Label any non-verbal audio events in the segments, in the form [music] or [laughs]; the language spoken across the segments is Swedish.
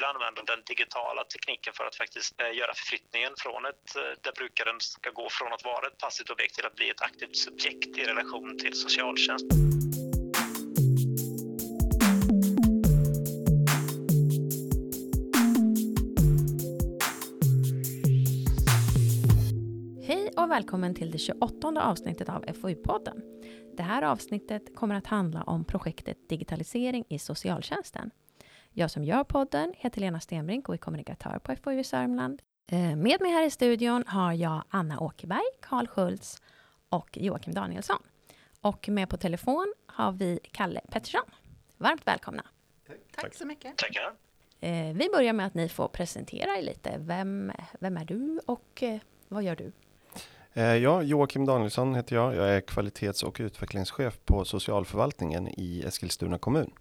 vill använda den digitala tekniken för att faktiskt eh, göra förflyttningen från ett, eh, där brukaren ska gå från att vara ett passivt objekt till att bli ett aktivt subjekt i relation till socialtjänst. Hej och välkommen till det 28 avsnittet av FoU-podden. Det här avsnittet kommer att handla om projektet Digitalisering i socialtjänsten. Jag som gör podden heter Lena Stenbrink och är kommunikatör på FoU Sörmland. Eh, med mig här i studion har jag Anna Åkerberg, Karl Schultz och Joakim Danielsson. Och med på telefon har vi Kalle Pettersson. Varmt välkomna. Tack så mycket. Tackar. Eh, vi börjar med att ni får presentera er lite. Vem, vem är du och eh, vad gör du? Ja, Joakim Danielsson heter jag. Jag är kvalitets och utvecklingschef på socialförvaltningen i Eskilstuna kommun.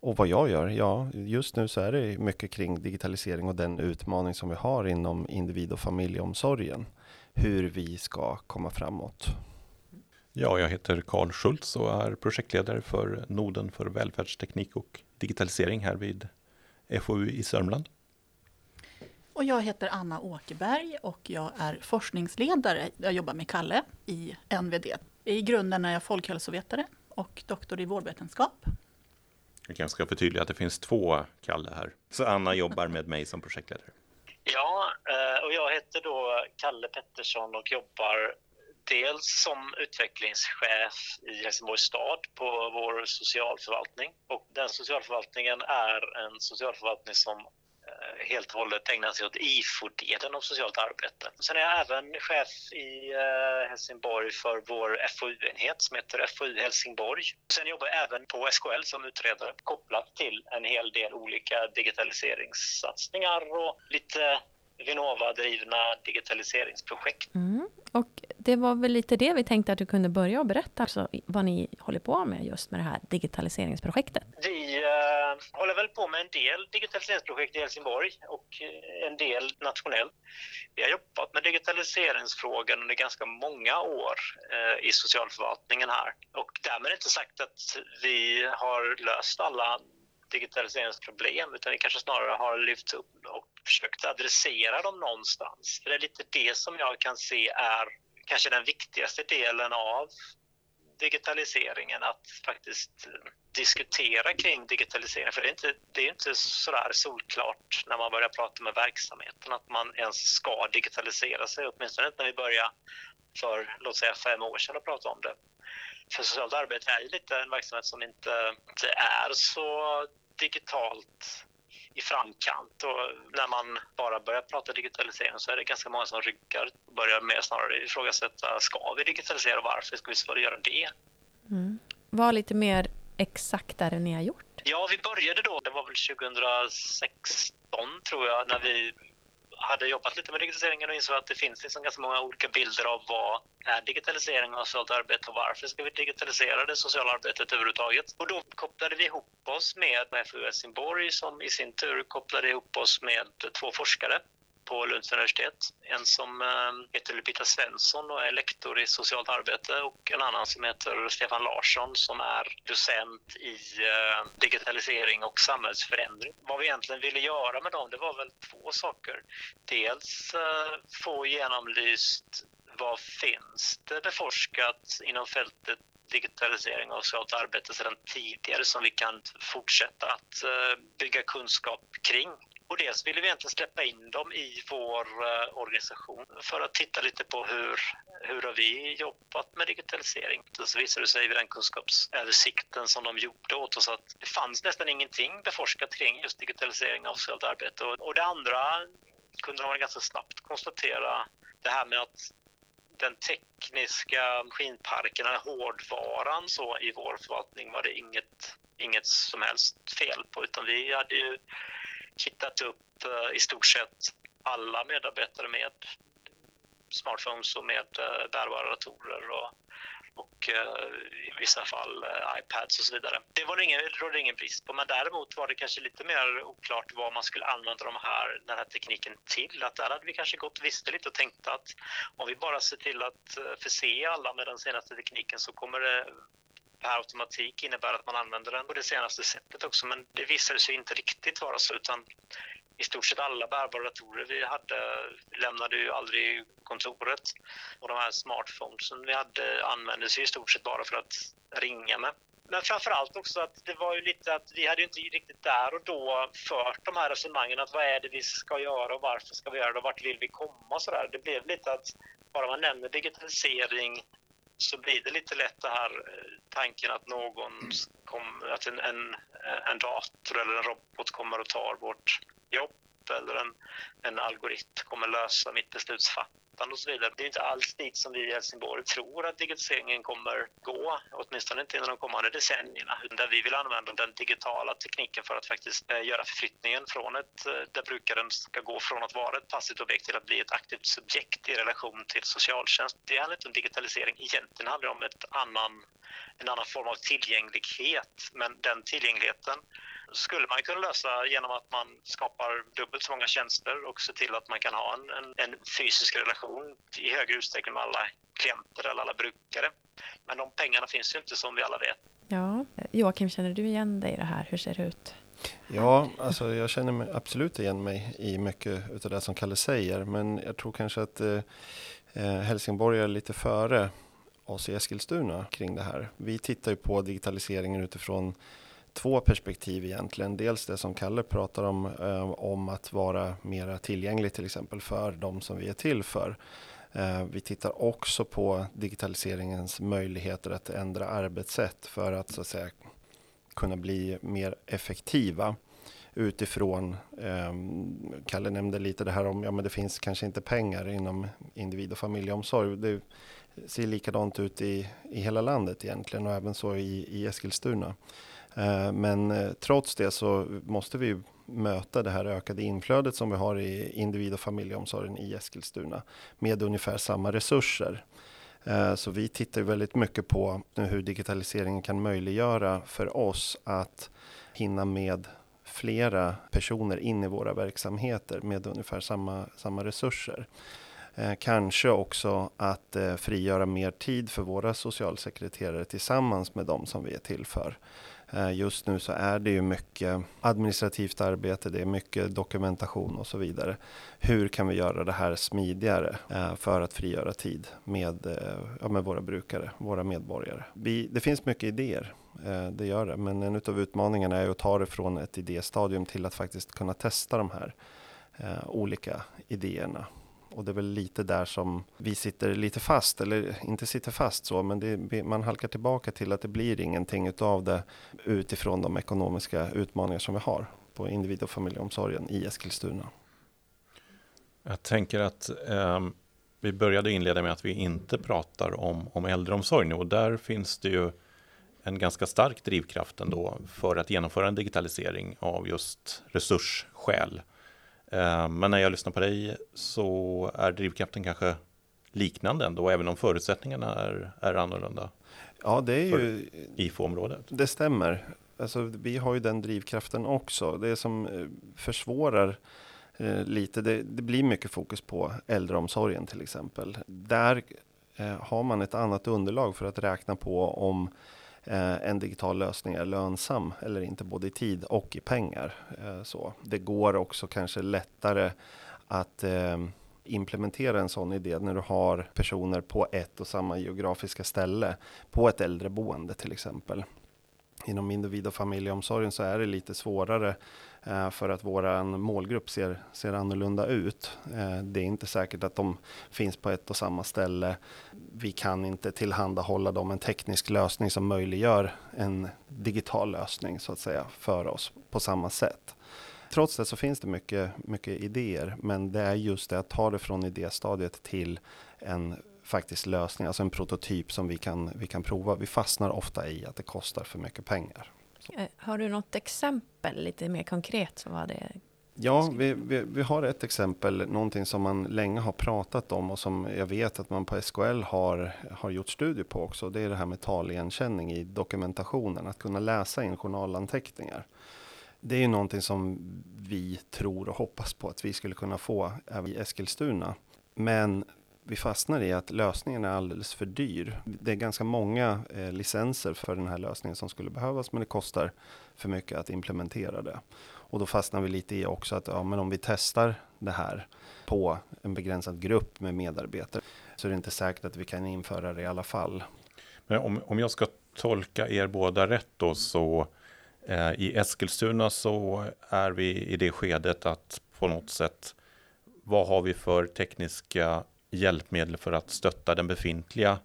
Och vad jag gör? Ja, just nu så är det mycket kring digitalisering och den utmaning som vi har inom individ och familjeomsorgen. Hur vi ska komma framåt. Ja, jag heter Karl Schultz och är projektledare för Noden för välfärdsteknik och digitalisering här vid FoU i Sörmland. Och jag heter Anna Åkerberg och jag är forskningsledare. Jag jobbar med Kalle i NVD. I grunden är jag folkhälsovetare och doktor i vårdvetenskap. Jag kanske ska förtydliga att det finns två Kalle här. Så Anna jobbar med mig som projektledare. Ja, eh, och jag heter då Kalle Pettersson och jobbar dels som utvecklingschef i Helsingborgs stad på vår socialförvaltning. Och den socialförvaltningen är en socialförvaltning som helt och hållet ägnar sig åt IFO-delen av socialt arbete. Sen är jag även chef i eh, Helsingborg för vår FoU-enhet som heter FoU Helsingborg. Sen jobbar jag även på SKL som utredare kopplat till en hel del olika digitaliseringssatsningar och lite Vinnova-drivna digitaliseringsprojekt. Mm. Och det var väl lite det vi tänkte att du kunde börja och berätta alltså, vad ni håller på med just med det här digitaliseringsprojektet. Vi eh, håller väl på med en del digitaliseringsprojekt i Helsingborg och eh, en del nationellt. Vi har jobbat med digitaliseringsfrågan under ganska många år eh, i socialförvaltningen här och därmed inte sagt att vi har löst alla digitaliseringsproblem utan vi kanske snarare har lyft upp och försökt adressera dem någonstans. För det är lite det som jag kan se är kanske den viktigaste delen av digitaliseringen, att faktiskt diskutera kring digitalisering. För det är inte, det är inte sådär solklart när man börjar prata med verksamheten att man ens ska digitalisera sig, åtminstone inte när vi börjar för, låt säga fem år sedan att prata om det. För socialt arbete är ju lite en verksamhet som inte, inte är så digitalt i framkant och när man bara börjar prata digitalisering så är det ganska många som ryggar och börjar mer snarare ifrågasätta ska vi digitalisera och varför ska vi göra det? Mm. Vad lite mer exakt är det ni har gjort? Ja, vi började då, det var väl 2016 tror jag, när vi hade jobbat lite med digitaliseringen och insåg att det finns liksom ganska många olika bilder av vad är digitalisering av socialt arbete och varför ska vi digitalisera det sociala arbetet överhuvudtaget? Och då kopplade vi ihop oss med FU Helsingborg som i sin tur kopplade ihop oss med två forskare på Lunds universitet. En som ehm, heter Lupita Svensson och är lektor i socialt arbete och en annan som heter Stefan Larsson som är docent i ehm, digitalisering och samhällsförändring. Vad vi egentligen ville göra med dem, det var väl två saker. Dels eh, få genomlyst vad finns det beforskat inom fältet digitalisering och socialt arbete sedan tidigare som vi kan fortsätta att eh, bygga kunskap kring. Och dels ville vi egentligen släppa in dem i vår eh, organisation för att titta lite på hur, hur har vi jobbat med digitalisering. Så visade det sig vid den kunskapsöversikten som de gjorde åt oss att det fanns nästan ingenting beforskat kring just digitalisering av socialt arbete. Och, och det andra kunde de ganska snabbt konstatera det här med att den tekniska maskinparken, eller hårdvaran så i vår förvaltning var det inget, inget som helst fel på utan vi hade ju kittat upp eh, i stort sett alla medarbetare med smartphones och med eh, bärbara datorer och, och eh, i vissa fall iPads och så vidare. Det var det ingen, rådde ingen brist på, men däremot var det kanske lite mer oklart vad man skulle använda de här, den här tekniken till. Att där hade vi kanske gått visste lite och tänkt att om vi bara ser till att förse alla med den senaste tekniken så kommer det per automatik innebär att man använder den på det senaste sättet också. Men det visade sig inte riktigt vara så utan i stort sett alla bärbara datorer vi hade lämnade ju aldrig kontoret. Och de här smartphonesen vi hade användes i stort sett bara för att ringa med. Men framför allt också att det var ju lite att vi hade ju inte riktigt där och då fört de här resonemangen att vad är det vi ska göra och varför ska vi göra det och vart vill vi komma och sådär. Det blev lite att bara man nämner digitalisering så blir det lite lätt det här eh, tanken att någon kom, att en, en, eh, en dator eller en robot kommer och tar vårt jobb eller en, en algoritm kommer lösa mitt beslutsfattande och så vidare. Det är inte alls dit som vi i Helsingborg tror att digitaliseringen kommer gå, åtminstone inte inom de kommande decennierna. Där vi vill använda den digitala tekniken för att faktiskt eh, göra förflyttningen från ett, eh, där brukaren ska gå från att vara ett passivt objekt till att bli ett aktivt subjekt i relation till socialtjänst. Det handlar inte om digitalisering, egentligen handlar det om ett annan, en annan form av tillgänglighet, men den tillgängligheten skulle man kunna lösa genom att man skapar dubbelt så många tjänster och ser till att man kan ha en, en, en fysisk relation i högre utsträckning med alla klienter eller alla brukare. Men de pengarna finns ju inte som vi alla vet. Ja, Joakim, känner du igen dig i det här? Hur ser det ut? Ja, alltså jag känner mig absolut igen mig i mycket av det som Kalle säger. Men jag tror kanske att eh, eh, Helsingborg är lite före oss i Eskilstuna kring det här. Vi tittar ju på digitaliseringen utifrån två perspektiv egentligen. Dels det som Kalle pratar om, eh, om att vara mera tillgänglig till exempel för de som vi är till för. Eh, vi tittar också på digitaliseringens möjligheter att ändra arbetssätt för att så att säga kunna bli mer effektiva utifrån, eh, Kalle nämnde lite det här om, ja men det finns kanske inte pengar inom individ och familjeomsorg. Det ser likadant ut i, i hela landet egentligen och även så i, i Eskilstuna. Eh, men eh, trots det så måste vi möta det här ökade inflödet som vi har i individ och familjeomsorgen i Eskilstuna med ungefär samma resurser. Eh, så vi tittar väldigt mycket på hur digitaliseringen kan möjliggöra för oss att hinna med flera personer in i våra verksamheter med ungefär samma, samma resurser. kanske också att frigöra mer tid för våra socialsekreterare tillsammans med de som vi är till för. Eh, just nu så är det ju mycket administrativt arbete, det är mycket dokumentation och så vidare. Hur kan vi göra det här smidigare eh, för att frigöra tid med, eh, ja, med våra brukare, våra medborgare? Vi, det finns mycket idéer, det gör det, men en av utmaningarna är att ta det från ett idéstadium till att faktiskt kunna testa de här olika idéerna och det är väl lite där som vi sitter lite fast, eller inte sitter fast så, men det, man halkar tillbaka till att det blir ingenting utav det utifrån de ekonomiska utmaningar som vi har på individ och familjeomsorgen i Eskilstuna. Jag tänker att eh, vi började inleda med att vi inte pratar om, om äldreomsorg nu och där finns det ju en ganska stark drivkraft ändå för att genomföra en digitalisering av just resursskäl. Eh, men när jag lyssnar på dig så är drivkraften kanske liknande ändå, även om förutsättningarna är, är annorlunda. Ja, det är ju... IFO-området. Det stämmer. Alltså, vi har ju den drivkraften också. Det som eh, försvårar eh, lite, det, det, blir mycket fokus på äldreomsorgen till exempel. Där eh, har man ett annat underlag för att räkna på om Eh, en digital lösning är lönsam eller inte, både i tid och i pengar. Eh, så. Det går också kanske lättare att eh, implementera en sån idé när du har personer på ett och samma geografiska ställe på ett äldreboende till exempel. Inom individ och familjeomsorgen så är det lite svårare Eh, för att våran målgrupp ser, ser annorlunda ut. Eh, det är inte säkert att de finns på ett och samma ställe. Vi kan inte tillhandahålla dem en teknisk lösning som möjliggör en digital lösning så att säga för oss på samma sätt. Trots det så finns det mycket, mycket idéer, men det är just det att ta det från idéstadiet till en faktisk lösning, alltså en prototyp som vi kan, vi kan prova. Vi fastnar ofta i att det kostar för mycket pengar. Eh, har du något exempel lite mer konkret? Vad det Ja, vi, vi, vi, har ett exempel, någonting som man länge har pratat om och som jag vet att man på SKL har, har gjort studier på också. Det är det här med taligenkänning i dokumentationen, att kunna läsa in journalanteckningar. Det är ju någonting som vi tror och hoppas på att vi skulle kunna få även i Eskilstuna. Men vi fastnar i att lösningen är alldeles för dyr. Det är ganska många eh, licenser för den här lösningen som skulle behövas, men det kostar för mycket att implementera det. Och då fastnar vi lite i också att ja, men om vi testar det här på en begränsad grupp med medarbetare så är det inte säkert att vi kan införa det i alla fall. Men om, om jag ska tolka er båda rätt då så eh, i Eskilstuna så är vi i det skedet att på något sätt vad har vi för tekniska hjälpmedel för att stötta den befintliga,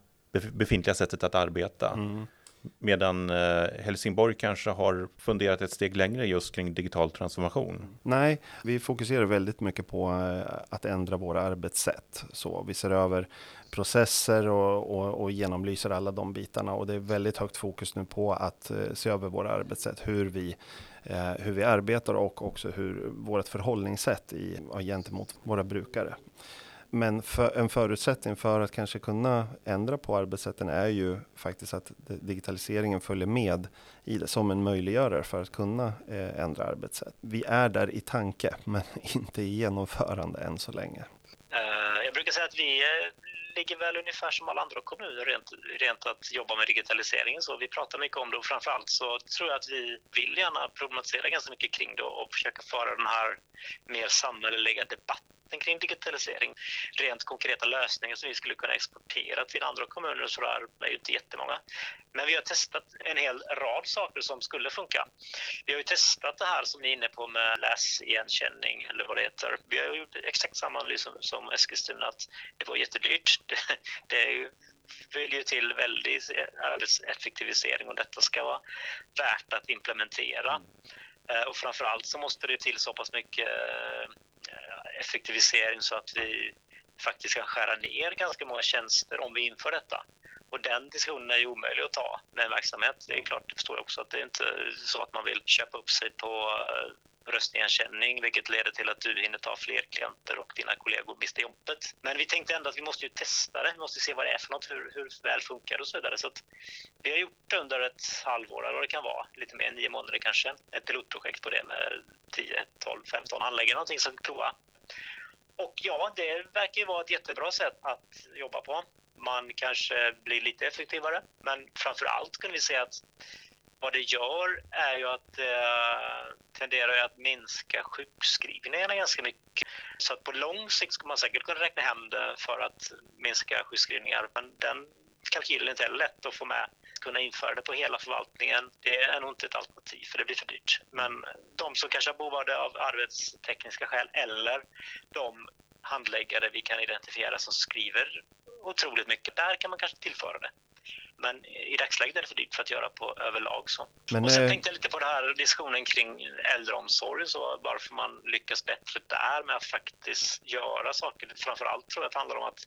befintliga sättet att arbeta. Mm. Medan eh, Helsingborg kanske har funderat ett steg längre just kring digital transformation. Nej, vi fokuserar väldigt mycket på eh, att ändra våra arbetssätt. Så vi ser över processer och, och, och genomlyser alla de bitarna och det är väldigt högt fokus nu på att eh, se över våra arbetssätt, hur vi hur vi arbetar och också hur vårt förhållningssätt i, gentemot våra brukare. Men för, en förutsättning för att kanske kunna ändra på arbetssätten är ju faktiskt att digitaliseringen följer med i det som en möjliggörare för att kunna eh, ändra arbetssätt. Vi är där i tanke, [laughs] men inte i genomförande än så länge. Uh, jag brukar säga att vi är ligger väl ungefär som alla andra kommuner rent, rent att jobba med digitaliseringen. Så vi pratar mycket om det och framförallt så tror jag att vi vill gärna problematisera ganska mycket kring det och försöka föra den här mer samhälleliga debatten kring digitalisering. Rent konkreta lösningar som vi skulle kunna exportera till andra kommuner och sådär är ju inte jättemånga. Men vi har testat en hel rad saker som skulle funka. Vi har ju testat det här som ni är inne på med läsigenkänning eller vad det heter. Vi har gjort exakt samma analys som, som Eskilstuna att det var jättedyrt. Det, [laughs] det är ju vill ju till väldig arbetseffektivisering och detta ska vara värt att implementera. Mm. Och framförallt så måste det till så pass mycket Eh, effektivisering så att vi faktiskt kan skära ner ganska många tjänster om vi inför detta. Och den diskussionen är ju omöjlig att ta med verksamhet. Det är klart, det förstår jag också att det är inte så att man vill köpa upp sig på eh, röstigenkänning vilket leder till att du hinner ta fler klienter och dina kollegor mister jobbet. Men vi tänkte ändå att vi måste ju testa det, vi måste se vad det är för något, hur, hur väl funkar det och så vidare. Så vi har gjort det under ett halvår, eller vad det kan vara, lite mer, nio månader kanske, ett pilotprojekt på det med 10, 12, 15 handläggare någonting som prova. Och ja, det verkar ju vara ett jättebra sätt att jobba på. Man kanske blir lite effektivare, men framför allt kunde vi se att vad det gör är ju att det eh, tenderar att minska sjukskrivningarna ganska mycket. Så att på lång sikt skulle man säkert kunna räkna hem det för att minska sjukskrivningar. Men den kalkylen är inte heller lätt att få med. Kunna införa det på hela förvaltningen, det är nog inte ett alternativ för det blir för dyrt. Men de som kanske har behov av det av arbetstekniska skäl eller de handläggare vi kan identifiera som skriver otroligt mycket, där kan man kanske tillföra det. Men i dagsläget är det för dyrt för att göra på överlag. Så. Men, och sen äh... tänkte jag lite på den här diskussionen kring äldreomsorg, så varför man lyckas bättre där med att faktiskt göra saker. Framförallt tror jag att det handlar om att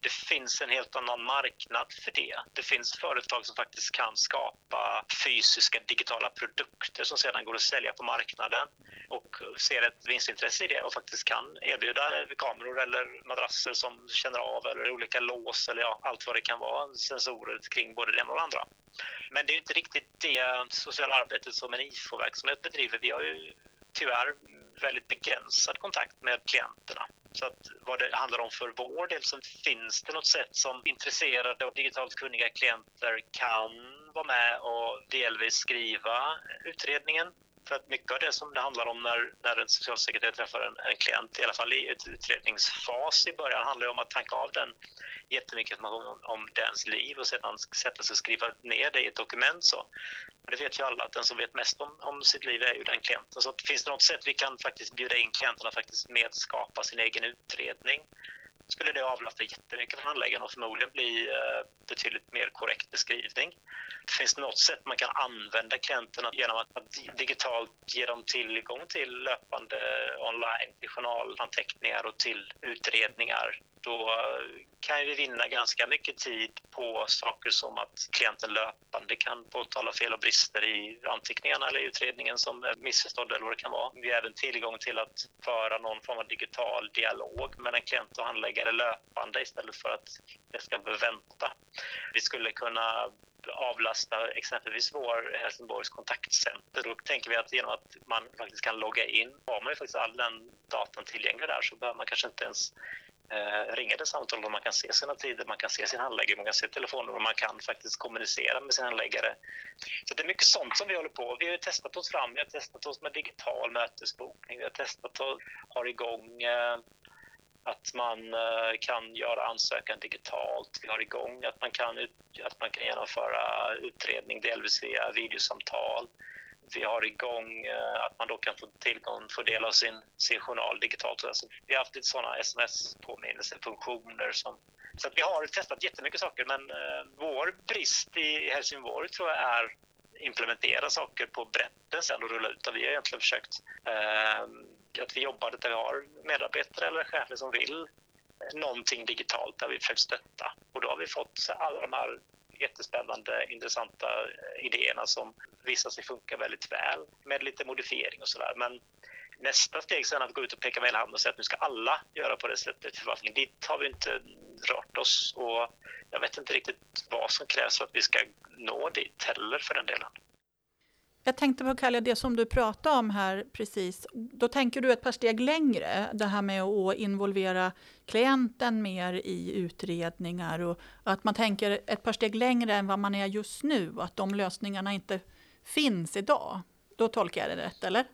det finns en helt annan marknad för det. Det finns företag som faktiskt kan skapa fysiska digitala produkter som sedan går att sälja på marknaden och ser ett vinstintresse i det och faktiskt kan erbjuda kameror eller madrasser som känner av eller olika lås eller ja, allt vad det kan vara, sensorer kring både det ena och det andra. Men det är inte riktigt det sociala arbetet som en IFO-verksamhet bedriver. Vi har ju tyvärr väldigt begränsad kontakt med klienterna. Så att vad det handlar om för vår del så finns det något sätt som intresserade och digitalt kunniga klienter kan vara med och delvis skriva utredningen för att mycket av det som det handlar om när, när en socialsekreterare träffar en, en klient, i alla fall i ett utredningsfas i början, handlar om att tanka av den jättemycket information om, om dens liv och sedan sätta sig och skriva ner det i ett dokument. Så. det vet ju alla att den som vet mest om, om sitt liv är ju den klienten. Så finns det något sätt vi kan faktiskt bjuda in klienterna att faktiskt medskapa sin egen utredning skulle det avlasta jättemycket för handläggaren och förmodligen bli eh, betydligt mer korrekt beskrivning. Finns det något sätt man kan använda klienterna genom att digitalt ge dem tillgång till löpande online, till journalanteckningar och till utredningar då eh, kan vi vinna ganska mycket tid på saker som att klienten löpande kan påtala fel och brister i anteckningarna eller utredningen som är missförstådd eller vad det kan vara. Vi har även tillgång till att föra någon form av digital dialog mellan klient och handläggare löpande istället för att det ska behöva vänta. Vi skulle kunna avlasta exempelvis vår Helsingborgs kontaktcenter. Då tänker vi att genom att man faktiskt kan logga in, har man ju faktiskt all den datan tillgänglig där så behöver man kanske inte ens eh, ringa det samtalet och man kan se sina tider, man kan se sin handläggare, man kan se telefonnummer och man kan faktiskt kommunicera med sin handläggare. Så det är mycket sånt som vi håller på. Vi har testat oss fram, vi har testat oss med digital mötesbokning, vi har testat och har igång eh, att man eh, kan göra ansökan digitalt. Vi har igång att man kan, att man kan genomföra utredning delvis via videosamtal. Vi har igång eh, att man då kan få tillgång, få del av sin, sin journal digitalt. Alltså, vi har haft lite sådana sms-påminnelsefunktioner. Som, så att vi har testat jättemycket saker men eh, vår brist i Helsingborg tror jag är implementera saker på bredden sen och rulla ut. Vi har egentligen försökt eh, att vi jobbar där vi har medarbetare eller chefer som vill eh, någonting digitalt där vi försökt stötta. Och då har vi fått alla de här jättespännande, intressanta eh, idéerna som visar sig funka väldigt väl med lite modifiering och sådär. Men nästa steg sen att gå ut och peka med hela handen och säga att nu ska alla göra på det sättet i förvaltningen, dit har vi inte rört oss och jag vet inte riktigt vad som krävs för att vi ska nå dit heller för den delen. Jag tänkte på Kalle, det som du pratade om här precis, då tänker du ett par steg längre, det här med att involvera klienten mer i utredningar och att man tänker ett par steg längre än vad man är just nu att de lösningarna inte finns idag. Då tolkar jag det rätt, eller?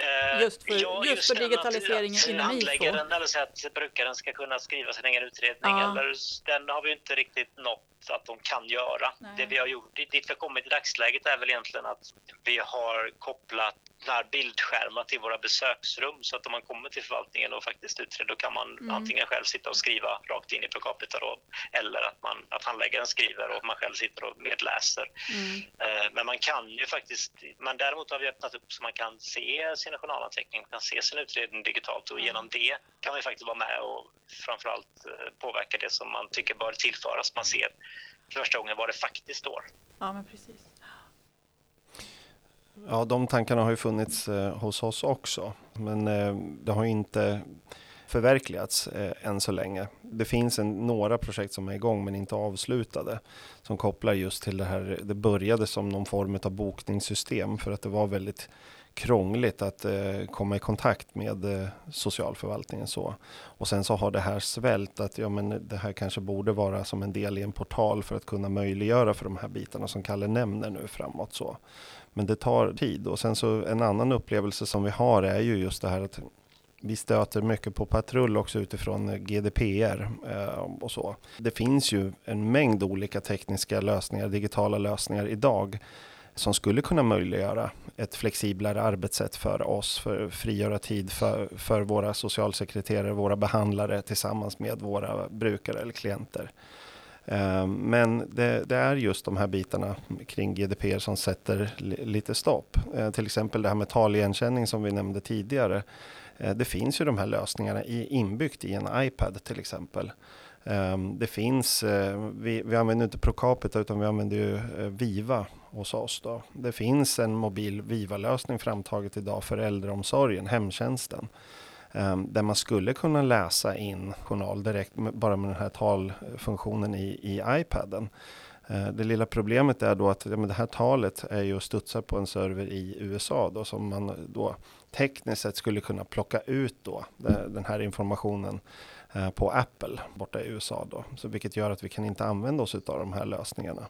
Eh, just för, ja, just, just för digitaliseringen att, inom IFO? Eller så att brukaren ska kunna skriva sin egen utredning. Ja. Eller, den har vi inte riktigt nått att de kan göra. Nej. Det vi har gjort, dit vi har kommit i dagsläget är väl egentligen att vi har kopplat här bildskärmar till våra besöksrum så att om man kommer till förvaltningen och faktiskt utreder då kan man mm. antingen själv sitta och skriva rakt in i Procapita då, eller att, man, att handläggaren skriver och man själv sitter och medläser. Mm. Eh, men man kan ju faktiskt, men däremot har vi öppnat upp så man kan se sina journalanteckningar, man kan se sin utredning digitalt och mm. genom det kan vi faktiskt vara med och framförallt eh, påverka det som man tycker bör tillföras. Man ser första gången vad det faktiskt står. Ja, men precis. Ja, de tankarna har ju funnits eh, hos oss också, men eh, det har inte förverkligats eh, än så länge. Det finns en, några projekt som är igång men inte avslutade som kopplar just till det här. Det började som någon form av bokningssystem för att det var väldigt krångligt att eh, komma i kontakt med eh, socialförvaltningen. Så. Och sen så har det här svällt att ja, men det här kanske borde vara som en del i en portal för att kunna möjliggöra för de här bitarna som Kalle nämner nu framåt. Så. Men det tar tid och sen så en annan upplevelse som vi har är ju just det här att vi stöter mycket på patrull också utifrån eh, GDPR eh, och så. Det finns ju en mängd olika tekniska lösningar, digitala lösningar idag som skulle kunna möjliggöra ett flexiblare arbetssätt för oss, för att frigöra tid för, för våra socialsekreterare, våra behandlare tillsammans med våra brukare eller klienter. Eh, men det, det, är just de här bitarna kring GDPR som sätter lite stopp. Eh, till exempel det här med taligenkänning som vi nämnde tidigare. Eh, det finns ju de här lösningarna inbyggt i en iPad till exempel. Ehm, det finns, eh, vi, vi använder inte Procapita utan vi använder ju eh, Viva hos oss. Då. Det finns en mobil Viva-lösning framtaget idag för äldreomsorgen, hemtjänsten. Ehm, där man skulle kunna läsa in journal direkt bara med den här talfunktionen i, i iPaden. Eh, det lilla problemet är då att ja, det här talet är ju studsar på en server i USA då, som man då tekniskt sett skulle kunna plocka ut då, den här informationen Eh, på Apple borta i USA. Då. Så vilket gör att vi kan inte använda oss av de här lösningarna.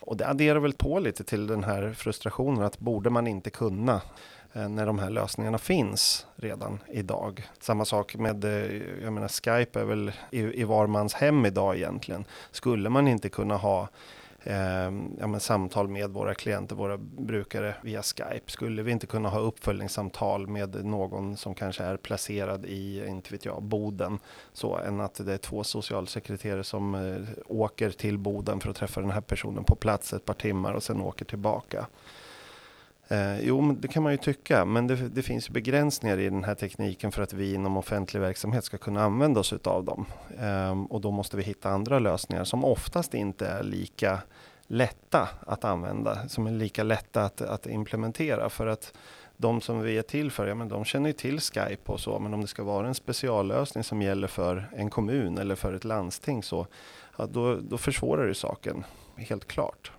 Och det adderar väl på lite till den här frustrationen att borde man inte kunna eh, när de här lösningarna finns redan idag. Samma sak med, eh, jag menar Skype är väl i, i var mans hem idag egentligen. Skulle man inte kunna ha eh, ja, samtal med våra klienter, våra brukare via Skype. Skulle vi inte kunna ha uppföljningssamtal med någon som kanske är placerad i, inte vet jag, Boden, så än att det är två socialsekreterare som eh, åker till Boden för att träffa den här personen på plats ett par timmar och sen åker tillbaka. Eh, jo, det kan man ju tycka, men det, det, finns begränsningar i den här tekniken för att vi inom offentlig verksamhet ska kunna använda oss av dem. Eh, och då måste vi hitta andra lösningar som oftast inte är lika lätta att använda, som är lika lätta att, att implementera. För att de som vi är till för, ja, men de känner ju till Skype och så, men om det ska vara en speciallösning som gäller för en kommun eller för ett landsting så, ja, då, då försvårar det saken, helt klart.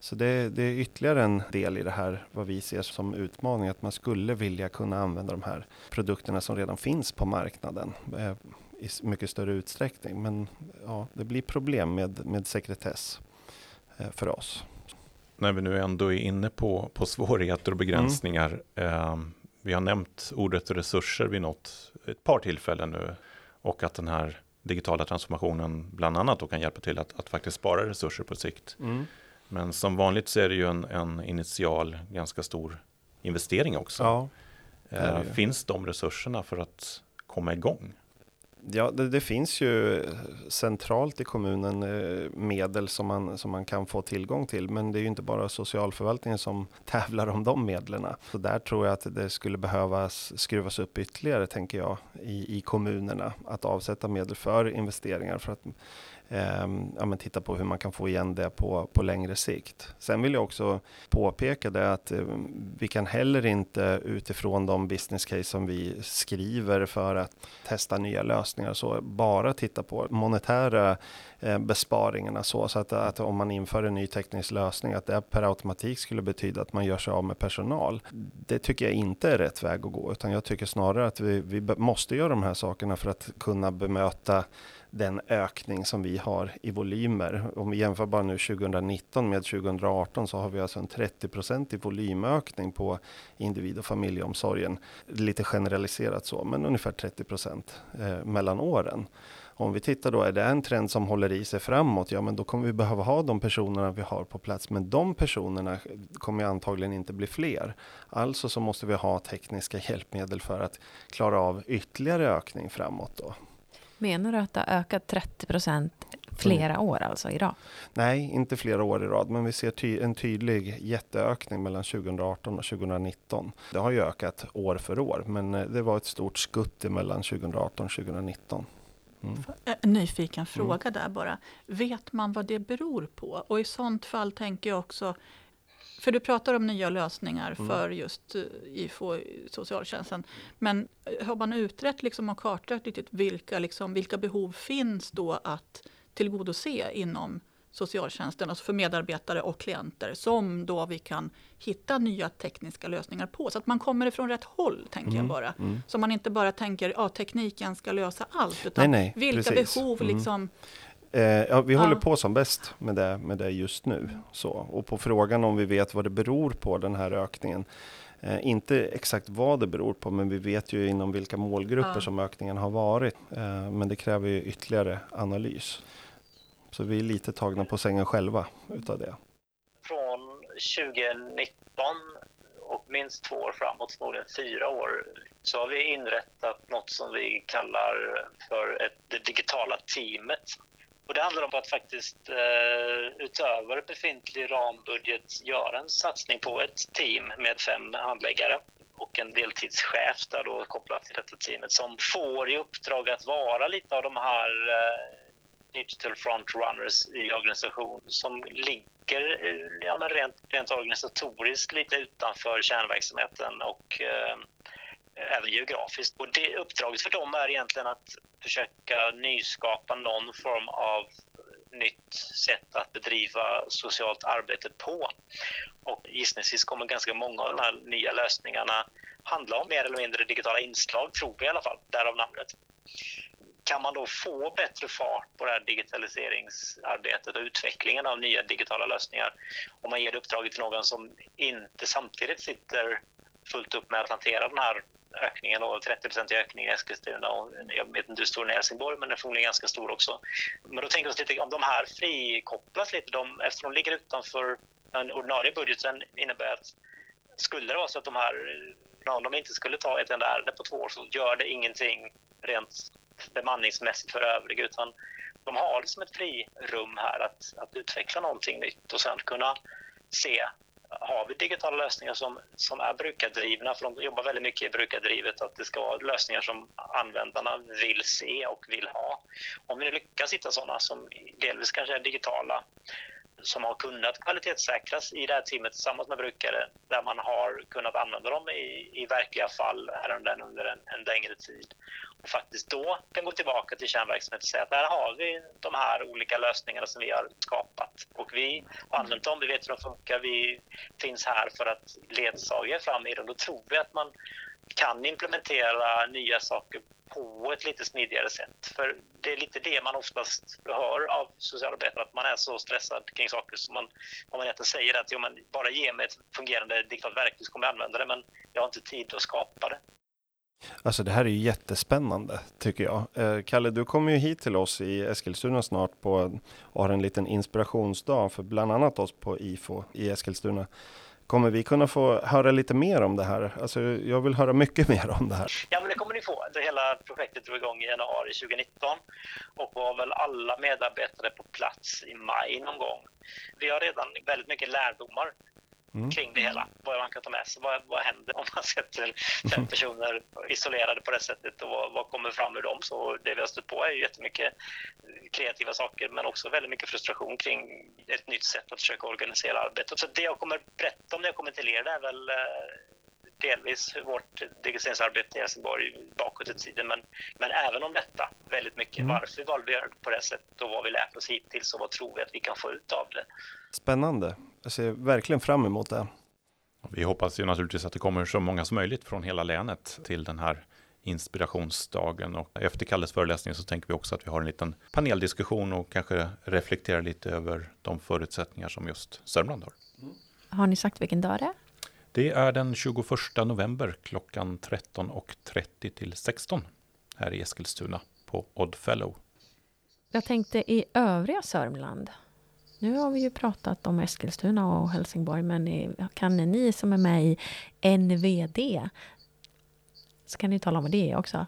Så det, det, är ytterligare en del i det här, vad vi ser som utmaning, att man skulle vilja kunna använda de här produkterna som redan finns på marknaden eh, i mycket större utsträckning. Men ja, det blir problem med, med sekretess eh, för oss. När vi nu ändå är inne på, på svårigheter och begränsningar. Mm. Eh, vi har nämnt ordet resurser vid något, ett par tillfällen nu och att den här digitala transformationen bland annat då kan hjälpa till att, att faktiskt spara resurser på sikt. Mm. Men som vanligt så är det ju en, en initial ganska stor investering också. Ja, eh, finns de resurserna för att komma igång? Ja, det, det, finns ju centralt i kommunen eh, medel som man, som man kan få tillgång till. Men det är ju inte bara socialförvaltningen som [laughs] tävlar om de medlen. Så där tror jag att det skulle behövas skruvas upp ytterligare, tänker jag, i, i kommunerna. Att avsätta medel för investeringar. För att Ehm, ja, men titta på hur man kan få igen det på, på längre sikt. Sen vill jag också påpeka det att eh, vi kan heller inte utifrån de business case som vi skriver för att testa nya lösningar så bara titta på monetära eh, besparingarna så, så att, att om man inför en ny teknisk lösning att det per automatik skulle betyda att man gör sig av med personal. Det tycker jag inte är rätt väg att gå utan jag tycker snarare att vi, vi måste göra de här sakerna för att kunna bemöta den ökning som vi har i volymer. Om vi jämför bara nu 2019 med 2018 så har vi alltså en 30 i volymökning på individ och familjeomsorgen. Lite generaliserat så, men ungefär 30 eh, mellan åren. Om vi tittar då, är det en trend som håller i sig framåt, ja men då kommer vi behöva ha de personerna vi har på plats. Men de personerna kommer antagligen inte bli fler. Alltså så måste vi ha tekniska hjälpmedel för att klara av ytterligare ökning framåt då. Menar du att det har ökat 30 procent flera mm. år alltså i rad? Nej, inte flera år i rad, men vi ser ty en tydlig jätteökning mellan 2018 och 2019. Det har ju ökat år för år, men eh, det var ett stort skutt mellan 2018 och 2019. Mm. En nyfiken fråga mm. där bara. Vet man vad det beror på? Och i sånt fall tänker jag också, för du pratar om nya lösningar mm. för just uh, IFO, socialtjänsten. Men eh, har man utrett liksom och kartlagt riktigt vilka, liksom, vilka behov finns då att tillgodose inom socialtjänsten, alltså för medarbetare och klienter, som då vi kan hitta nya tekniska lösningar på. Så att man kommer ifrån rätt håll, tänker mm, jag bara. Mm. Så man inte bara tänker att ja, tekniken ska lösa allt, utan nej, nej, vilka precis. behov mm. liksom Eh, ja, vi ja. håller på som bäst med det, med det just nu. Så. Och på frågan om vi vet vad det beror på, den här ökningen. Eh, inte exakt vad det beror på, men vi vet ju inom vilka målgrupper ja. som ökningen har varit. Eh, men det kräver ju ytterligare analys. Så vi är lite tagna på sängen själva utav det. Från 2019 och minst två år framåt, förmodligen fyra år, så har vi inrättat något som vi kallar för ett, det digitala teamet och det handlar om att faktiskt eh, utöver befintlig rambudget göra en satsning på ett team med fem handläggare och en deltidschef där då kopplat till detta teamet som får i uppdrag att vara lite av de här eh, digital frontrunners i organisationen som ligger eh, ja, rent, rent organisatoriskt lite utanför kärnverksamheten och eh, även geografiskt. Och det, uppdraget för dem är egentligen att försöka nyskapa någon form av nytt sätt att bedriva socialt arbete på. Och gissningsvis kommer ganska många av de här nya lösningarna handla om mer eller mindre digitala inslag, tror vi i alla fall, därav namnet. Kan man då få bättre fart på det här digitaliseringsarbetet och utvecklingen av nya digitala lösningar om man ger uppdraget till någon som inte samtidigt sitter fullt upp med att hantera den här ökningen, då, 30% ökning i Eskilstuna och jag vet inte hur stor den är i Helsingborg, men den är förmodligen ganska stor också. Men då tänker vi oss lite om de här frikopplas lite, de, eftersom de ligger utanför den ordinarie budgeten innebär att skulle det vara så att de här, om de inte skulle ta ett enda ärende på två år så gör det ingenting rent bemanningsmässigt för övriga utan de har liksom ett frirum här att, att utveckla någonting nytt och sen kunna se har vi digitala lösningar som, som är brukardrivna, för de jobbar väldigt mycket i brukardrivet, att det ska vara lösningar som användarna vill se och vill ha. Om vi lyckas hitta sådana som delvis kanske är digitala, som har kunnat kvalitetssäkras i det här teamet tillsammans med brukare där man har kunnat använda dem i, i verkliga fall ärenden under en, en längre tid och faktiskt då kan gå tillbaka till kärnverksamheten och säga att där har vi de här olika lösningarna som vi har skapat och vi har använt dem, vi vet hur de funkar, vi finns här för att ledsaga fram i dem. Då tror vi att man kan implementera nya saker på ett lite smidigare sätt. För det är lite det man oftast hör av socialarbetare, att man är så stressad kring saker som man, om man egentligen säger att jo, men bara ge mig ett fungerande digitalt verktyg så kommer jag använda det, men jag har inte tid att skapa det. Alltså det här är ju jättespännande tycker jag. Eh, Kalle, du kommer ju hit till oss i Eskilstuna snart på, och har en liten inspirationsdag för bland annat oss på IFO i Eskilstuna. Kommer vi kunna få höra lite mer om det här? Alltså, jag vill höra mycket [laughs] mer om det här. Ja, men det kommer ni få. Det hela projektet drog igång i januari 2019 och var väl alla medarbetare på plats i maj någon gång. Vi har redan väldigt mycket lärdomar mm. kring det hela. Vad man kan ta med sig. Vad, vad händer om man sätter fem [laughs] personer isolerade på det sättet och vad, vad kommer fram ur dem? Så det vi har stött på är ju jättemycket kreativa saker men också väldigt mycket frustration kring ett nytt sätt att försöka organisera arbetet. Så det jag kommer berätta om när jag kommer till er det är väl eh, delvis vårt digitaliseringsarbete i Helsingborg bakåt i tiden, men, men även om detta väldigt mycket. Mm. Varför valde vi att göra det på det sättet och vad vi lärt oss hittills och vad tror vi att vi kan få ut av det. Spännande. Jag ser verkligen fram emot det. Vi hoppas ju naturligtvis att det kommer så många som möjligt från hela länet till den här inspirationsdagen och efter Kalles föreläsning så tänker vi också att vi har en liten paneldiskussion och kanske reflekterar lite över de förutsättningar som just Sörmland har. Har ni sagt vilken dag det är? Det är den 21 november klockan 13.30 till 16 här i Eskilstuna på Oddfellow. Jag tänkte i övriga Sörmland. Nu har vi ju pratat om Eskilstuna och Helsingborg, men kan ni som är med i NVD, så kan ni tala om vad det är också.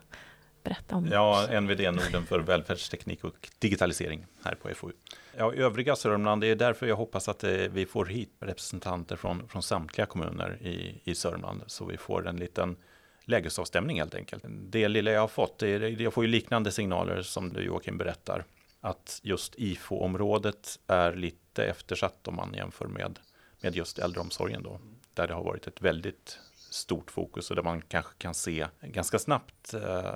Berätta om Ja, NVD, Norden för välfärdsteknik och digitalisering här på FoU. Ja, övriga Sörmland, det är därför jag hoppas att eh, vi får hit representanter från, från samtliga kommuner i, i Sörmland, så vi får en liten lägesavstämning helt enkelt. Det lilla jag har fått, det är, jag får ju liknande signaler som du Joakim berättar, att just IFO-området är lite eftersatt om man jämför med, med just äldreomsorgen då, där det har varit ett väldigt stort fokus och där man kanske kan se ganska snabbt eh,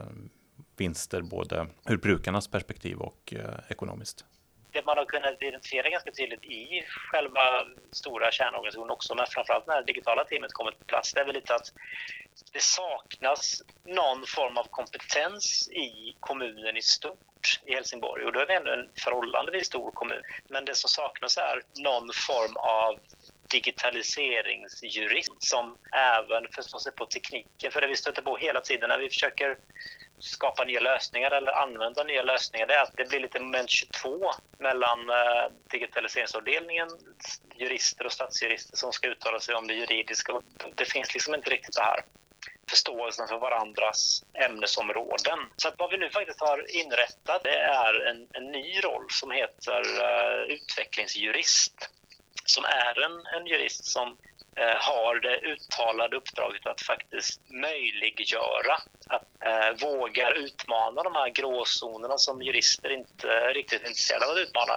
vinster både ur brukarnas perspektiv och eh, ekonomiskt det man har kunnat identifiera ganska tydligt i själva stora kärnorganisationen också, men framförallt när det digitala teamet kommit på plats, det är väl lite att det saknas någon form av kompetens i kommunen i stort i Helsingborg. Och då är det ändå en förhållandevis stor kommun. Men det som saknas är någon form av digitaliseringsjurist som även förstår sig på tekniken. För det vi stöter på hela tiden när vi försöker skapa nya lösningar eller använda nya lösningar det är att det blir lite moment 22 mellan eh, digitaliseringsavdelningen, jurister och statsjurister som ska uttala sig om det juridiska. Det finns liksom inte riktigt det här förståelsen för varandras ämnesområden. Så att vad vi nu faktiskt har inrättat det är en, en ny roll som heter uh, utvecklingsjurist som är en, en jurist som Eh, har det uttalade uppdraget att faktiskt möjliggöra att eh, våga utmana de här gråzonerna som jurister inte riktigt är intresserade av att utmana.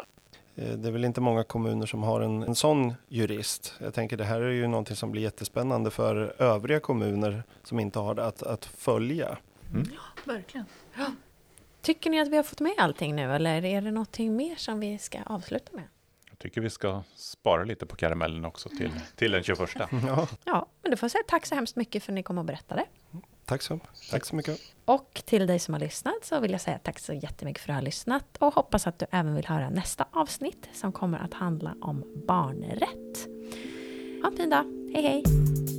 Eh, det är väl inte många kommuner som har en, en sån jurist. Jag tänker det här är ju någonting som blir jättespännande för övriga kommuner som inte har det att, att följa. Mm. Ja, verkligen. Ja. Tycker ni att vi har fått med allting nu eller är det någonting mer som vi ska avsluta med? Jag tycker vi ska spara lite på karamellen också till, till den 21. [laughs] Ja. ja, men då får jag säga tack så hemskt mycket för att ni kom och berättade. Tack så, tack så mycket. Och till dig som har lyssnat så vill jag säga tack så jättemycket för att du har lyssnat och hoppas att du även vill höra nästa avsnitt som kommer att handla om barnrätt. Ha en fin dag. Hej hej!